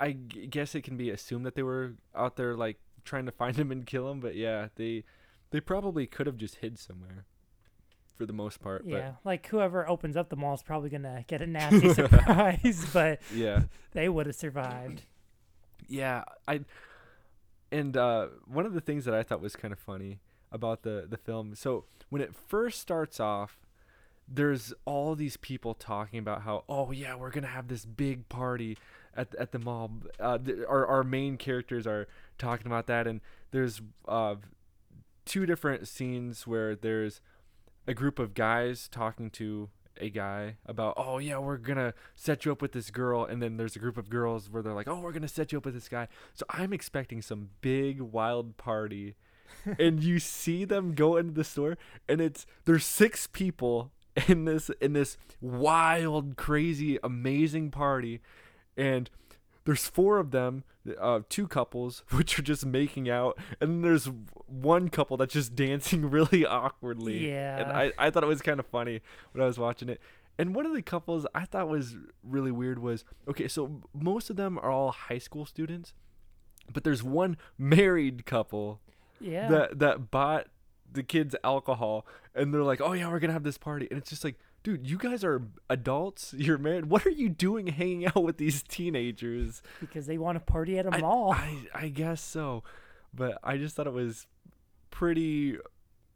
I g- guess it can be assumed that they were out there like trying to find him and kill him, but yeah, they, they probably could have just hid somewhere, for the most part. Yeah, like whoever opens up the mall is probably gonna get a nasty surprise, but But yeah, they would have survived. yeah. I, and uh, one of the things that I thought was kind of funny about the the film. So when it first starts off, there's all these people talking about how oh yeah we're gonna have this big party at at the mall. Uh, th- our our main characters are talking about that, and there's uh two different scenes where there's a group of guys talking to a guy about oh yeah we're gonna set you up with this girl and then there's a group of girls where they're like oh we're gonna set you up with this guy. So i'm expecting some big wild party and you see them go into the store and it's there's six people in this in this wild crazy amazing party and there's four of them uh, two couples which are just making out and then there's one couple that's just dancing really awkwardly Yeah. and. I, I thought it was kind of funny when i was watching it and one of the couples i thought was really weird was okay so most of them are all high school students but there's one married couple Yeah, that that bought the kids alcohol and they're like, "Oh yeah, we're going to have this party." And it's just like, "Dude, you guys are adults. You're married. What are you doing hanging out with these teenagers?" because they want to party at a I, mall. I I guess so. But I just thought it was pretty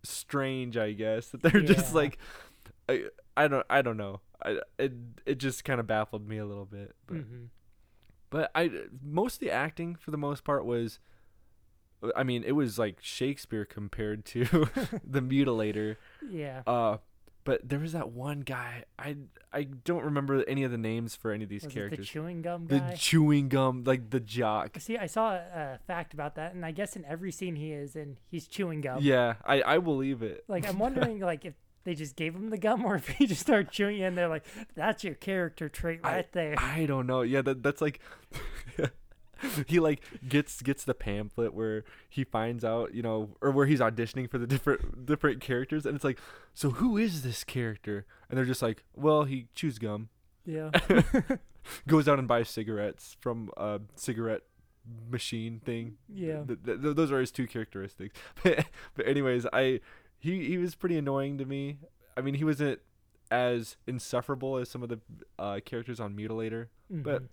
strange, I guess, that they're just like I I don't I don't know. I it it just kind of baffled me a little bit, but Mhm. but I most of the acting for the most part was I mean, it was like Shakespeare compared to the mutilator. Yeah, Uh but there was that one guy. I I don't remember any of the names for any of these was it the chewing gum guy. The, chewing gum, like the jock. See, I saw a, a fact about that, and I guess in every scene he is and he's chewing gum. Yeah, I I believe it. Like I'm wondering, like if they just gave him the gum, or if he just started chewing it, and they're like, "That's your character trait I- right there." I don't know. Yeah, that that's like he like gets gets the pamphlet where he finds out, you know, or where he's auditioning for the different different characters and it's like, "So who is this character?" And they're just like, "Well, he chews gum." yeah, Goes out and buys cigarettes from a cigarette machine thing. yeah. Th- th- th- those are his two characteristics. But, but anyways, I he he was pretty annoying to me. I mean, he wasn't as insufferable as some of the uh, characters on Mutilator. but- mhm.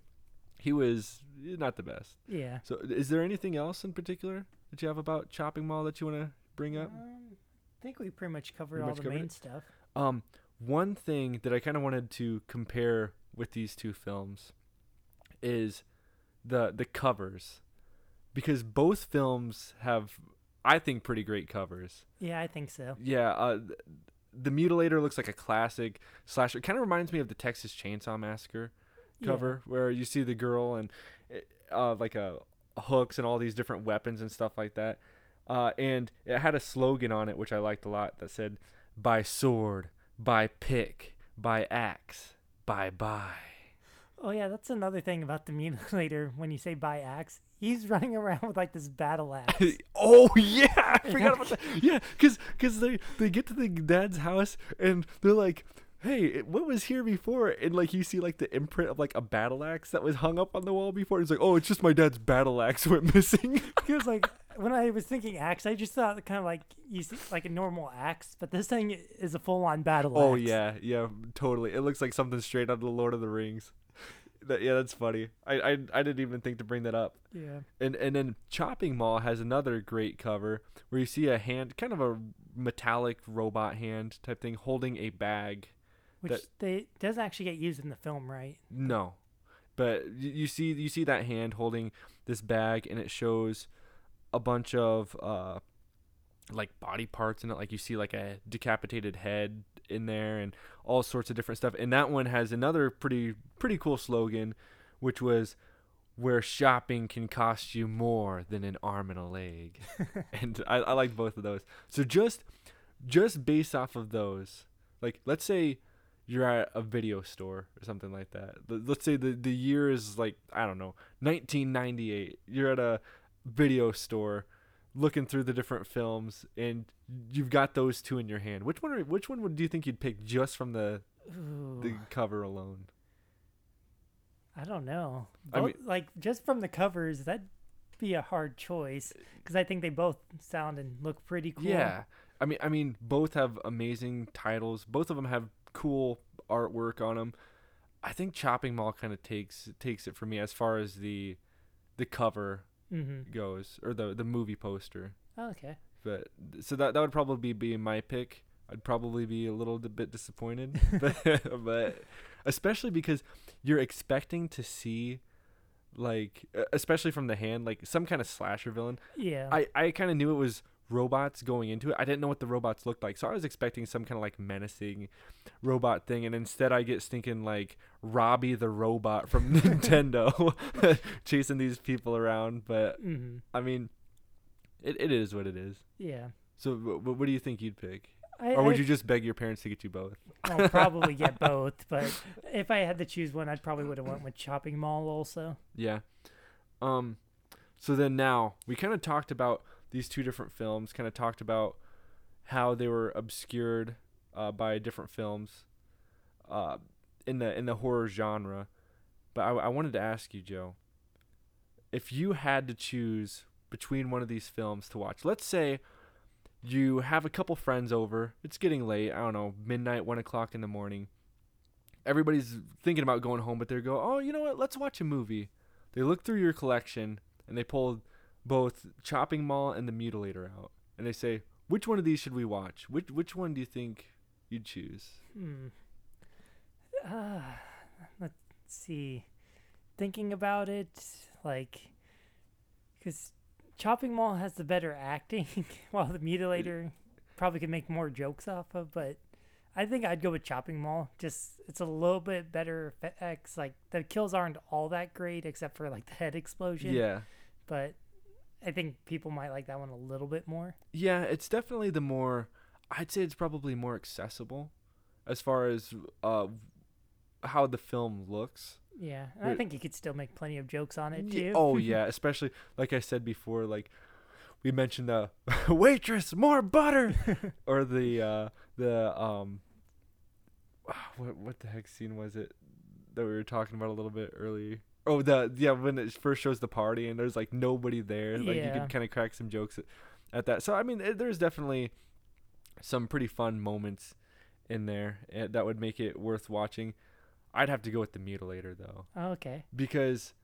He was not the best. yeah. So, is there anything else in particular that you have about Chopping Mall that you want to bring up? Um, I think we pretty much covered Pretty all much the covered main it? stuff. Um, one thing that I kind of wanted to compare with these two films is the the covers, because both films have, I think, pretty great covers. Yeah, I think so. Yeah, uh, the Mutilator looks like a classic slasher. It kind of reminds me of the Texas Chainsaw Massacre Yeah. cover, where you see the girl and uh, like a hooks and all these different weapons and stuff like that. Uh, and it had a slogan on it which I liked a lot that said, "By sword, by pick, by Axe. Bye bye. Oh yeah, that's another thing about the mutilator. When you say by axe, he's running around with like this battle axe. oh yeah, I forgot about that. Yeah, cause cause they they get to the dad's house and they're like, "Hey, it- what was here before?" And like you see like the imprint of like a battle axe that was hung up on the wall before. It's like, "Oh, it's just my dad's battle axe went missing." Because like when I was thinking axe, I just thought kind of like you see like a normal axe, but this thing is a full on battle oh axe. yeah, yeah, totally. It looks like something straight out of the Lord of the Rings. That, yeah, that's funny. I, I I didn't even think to bring that up. Yeah. And and then Chopping Mall has another great cover where you see a hand, kind of a metallic robot hand type thing, holding a bag. Which That- they doesn't actually get used in the film, right? No, but you see you see that hand holding this bag, and it shows a bunch of uh like body parts in it. Like you see like a decapitated head in there, and all sorts of different stuff. And that one has another pretty pretty cool slogan, which was. Where shopping can cost you more than an arm and a leg, and I, I like both of those. So just, just based off of those, like let's say you're at a video store or something like that. Let's say the the year is like I don't know, 1998. You're at a video store looking through the different films and you've got those two in your hand. Which one are, which one would do you think you'd pick just from the Ooh, the cover alone? I don't know. I mean- like just from the covers, that'd be a hard choice because I think they both sound and look pretty cool. Yeah. I mean I mean both have amazing titles. Both of them have cool artwork on them. I think Chopping Mall kind of takes takes it for me as far as the the cover Mm-hmm. goes or the the movie poster. Oh, okay. But so that that would probably be my pick. I'd probably be a little bit disappointed, but, but especially because you're expecting to see like especially from the hand like some kind of slasher villain. Yeah. I I kind of knew it was robots going into it. I didn't know what the robots looked like, so I was expecting some kind of like menacing robot thing, and instead I get stinking like Robbie the robot from Nintendo chasing these people around. But mm-hmm. I mean, it, it is what it is. Yeah. So, wh- wh- what do you think you'd pick? I, Or would I- you just beg your parents to get you both? I'll probably get both, but if I had to choose one, I'd probably would have went with Chopping Mall also. Yeah. Um. So then now we kind of talked about these two different films. Kind of talked about how they were obscured uh, by different films, uh, in the in the horror genre. But I, I wanted to ask you, Joe, if you had to choose between one of these films to watch, let's say you have a couple friends over. It's getting late. I don't know, midnight, one o'clock in the morning. Everybody's thinking about going home, but they go, "Oh, you know what? Let's watch a movie." They look through your collection and they pull both Chopping Mall and The Mutilator out, and they say, "Which one of these should we watch? Which which one do you think you'd choose?" Hmm. Uh, let's see. Thinking about it, like, because Chopping Mall has the better acting, while the Mutilator probably could make more jokes off of. But I think I'd go with Chopping Mall. Just it's a little bit better effects. Like the kills aren't all that great, except for like the head explosion. Yeah. But I think people might like that one a little bit more. Yeah, it's definitely the more I'd say it's probably more accessible as far as uh how the film looks. Yeah, and I think you could still make plenty of jokes on it too. oh yeah, especially like I said before, like we mentioned the waitress more butter, or the uh, the um what what the heck scene was it that we were talking about a little bit earlier? Oh, the yeah when it first shows the party and there's like nobody there, like you can kind of crack some jokes at, at that. So I mean, it, there's definitely some pretty fun moments in there eh, that would make it worth watching. I'd have to go with the mutilator though okay. because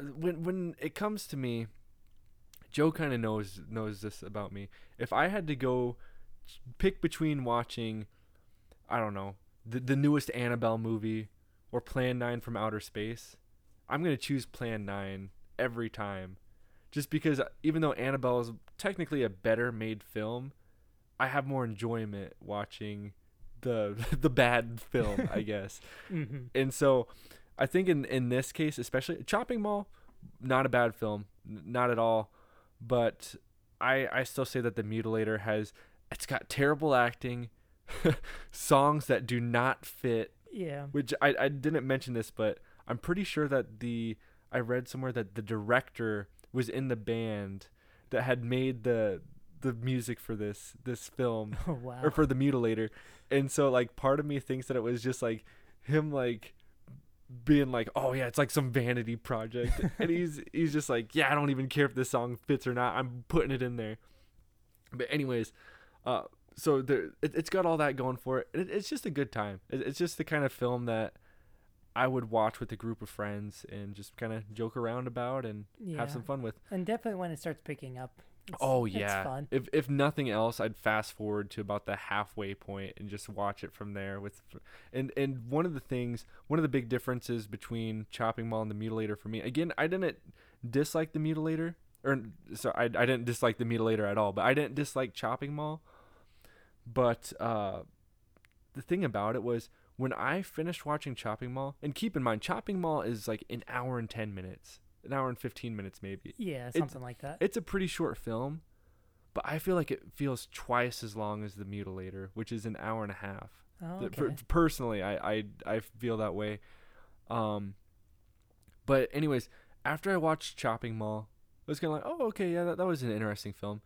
when when it comes to me, Joe kind of knows knows this about me. If I had to go pick between watching, I don't know, the the newest Annabelle movie or Plan 9 from Outer Space, I'm going to choose Plan 9 every time. Just because even though Annabelle is technically a better made film, I have more enjoyment watching the the bad film, I guess. Mm-hmm. And so I think in in this case, especially Chopping Mall, not a bad film, n- not at all. But I I still say that the Mutilator has it's got terrible acting, songs that do not fit Yeah. which I, I didn't mention this but i'm pretty sure that the i read somewhere that the director was in the band that had made the the music for this this film Oh wow. or for the mutilator. And so like part of me thinks that it was just like him like being like oh yeah it's like some vanity project. And he's he's just like yeah i don't even care if this song fits or not. I'm putting it in there. But anyways uh so there it, it's got all that going for it. it it's just a good time. It, it's just the kind of film that i would watch with a group of friends and just kind of joke around about and yeah. have some fun with And definitely when it starts picking up. It's, Oh it's yeah. fun. If if nothing else, I'd fast forward to about the halfway point and just watch it from there. With, and and one of the things, one of the big differences between Chopping Mall and the Mutilator for me, again, I didn't dislike the Mutilator, or so I I didn't dislike the Mutilator at all, but I didn't dislike Chopping Mall. But uh, the thing about it was when I finished watching Chopping Mall, and keep in mind, Chopping Mall is like an hour and ten minutes, an hour and fifteen minutes maybe Yeah, something like that. it's a pretty short film, but I feel like it feels twice as long as The Mutilator, which is an hour and a half. oh, okay. per- personally, I, I I feel that way. Um, but anyways, after I watched Chopping Mall, I was kind of like, oh okay, yeah, that, that was an interesting film.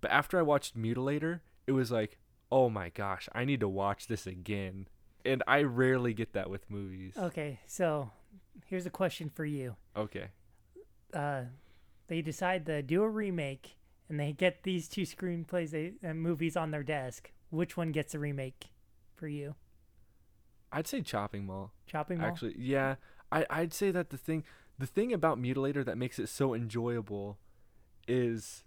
But after I watched Mutilator, it was like, oh my gosh, I need to watch this again. And I rarely get that with movies. okay, so here's a question for you. Okay. Uh, they decide to do a remake, and they get these two screenplays, they, uh, movies on their desk. Which one gets a remake for you? I'd say Chopping Mall. Chopping Mall. Actually, yeah, I I'd say that the thing the thing about Mutilator that makes it so enjoyable is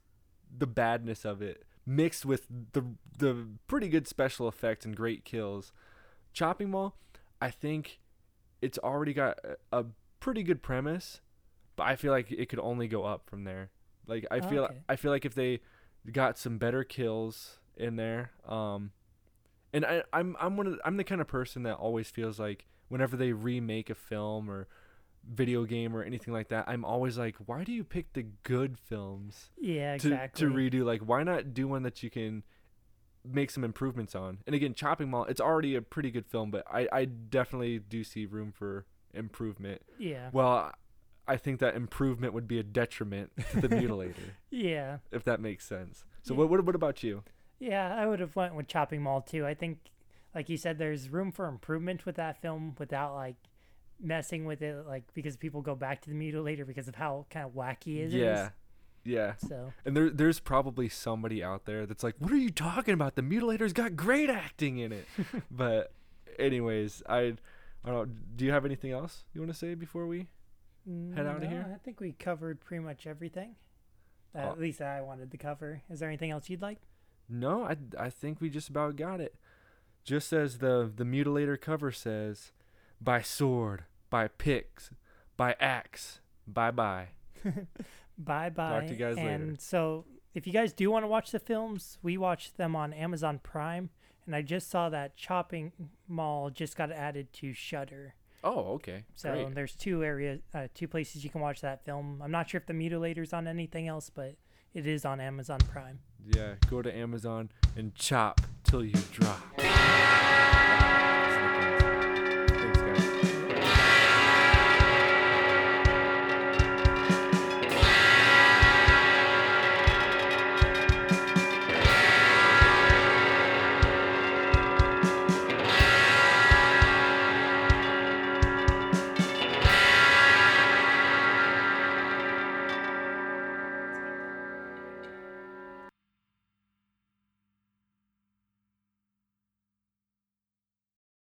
the badness of it mixed with the the pretty good special effects and great kills. Chopping Mall, I think it's already got a, pretty good premise, but I feel like it could only go up from there. Like I feel Okay. I feel like if they got some better kills in there, um, and I, I'm I'm one of the, I'm the kind of person that always feels like whenever they remake a film or video game or anything like that, I'm always like, why do you pick the good films yeah, to exactly. to redo? Like, why not do one that you can make some improvements on? And again, Chopping Mall, it's already a pretty good film, but I I definitely do see room for improvement. yeah, Well, I think that improvement would be a detriment to the Mutilator, yeah, if that makes sense. So Yeah. what what what about you? yeah. I would have went with Chopping Mall too. I think, like you said, there's room for improvement with that film without like messing with it, like because people go back to the Mutilator because of how kind of wacky it is. Yeah. So And there, there's probably somebody out there that's like, "What are you talking about? The Mutilator's got great acting in it." but, anyways, I, I don't know. Do you have anything else you want to say before we? Head no, here? I think we covered pretty much everything. Uh, Oh. At least I wanted to cover. Is there anything else you'd like? No, I, I think we just about got it. Just as the the Mutilator cover says, "By sword, by picks, by axe, bye bye." Bye bye. Talk to you guys later. and so, if you guys do want to watch the films, we watch them on Amazon Prime. And I just saw that Chopping Mall just got added to Shudder. Oh, okay. So Great. there's two areas, uh, two places you can watch that film. I'm not sure if the Mutilator's on anything else, but it is on Amazon Prime. Yeah, go to Amazon and chop till you drop.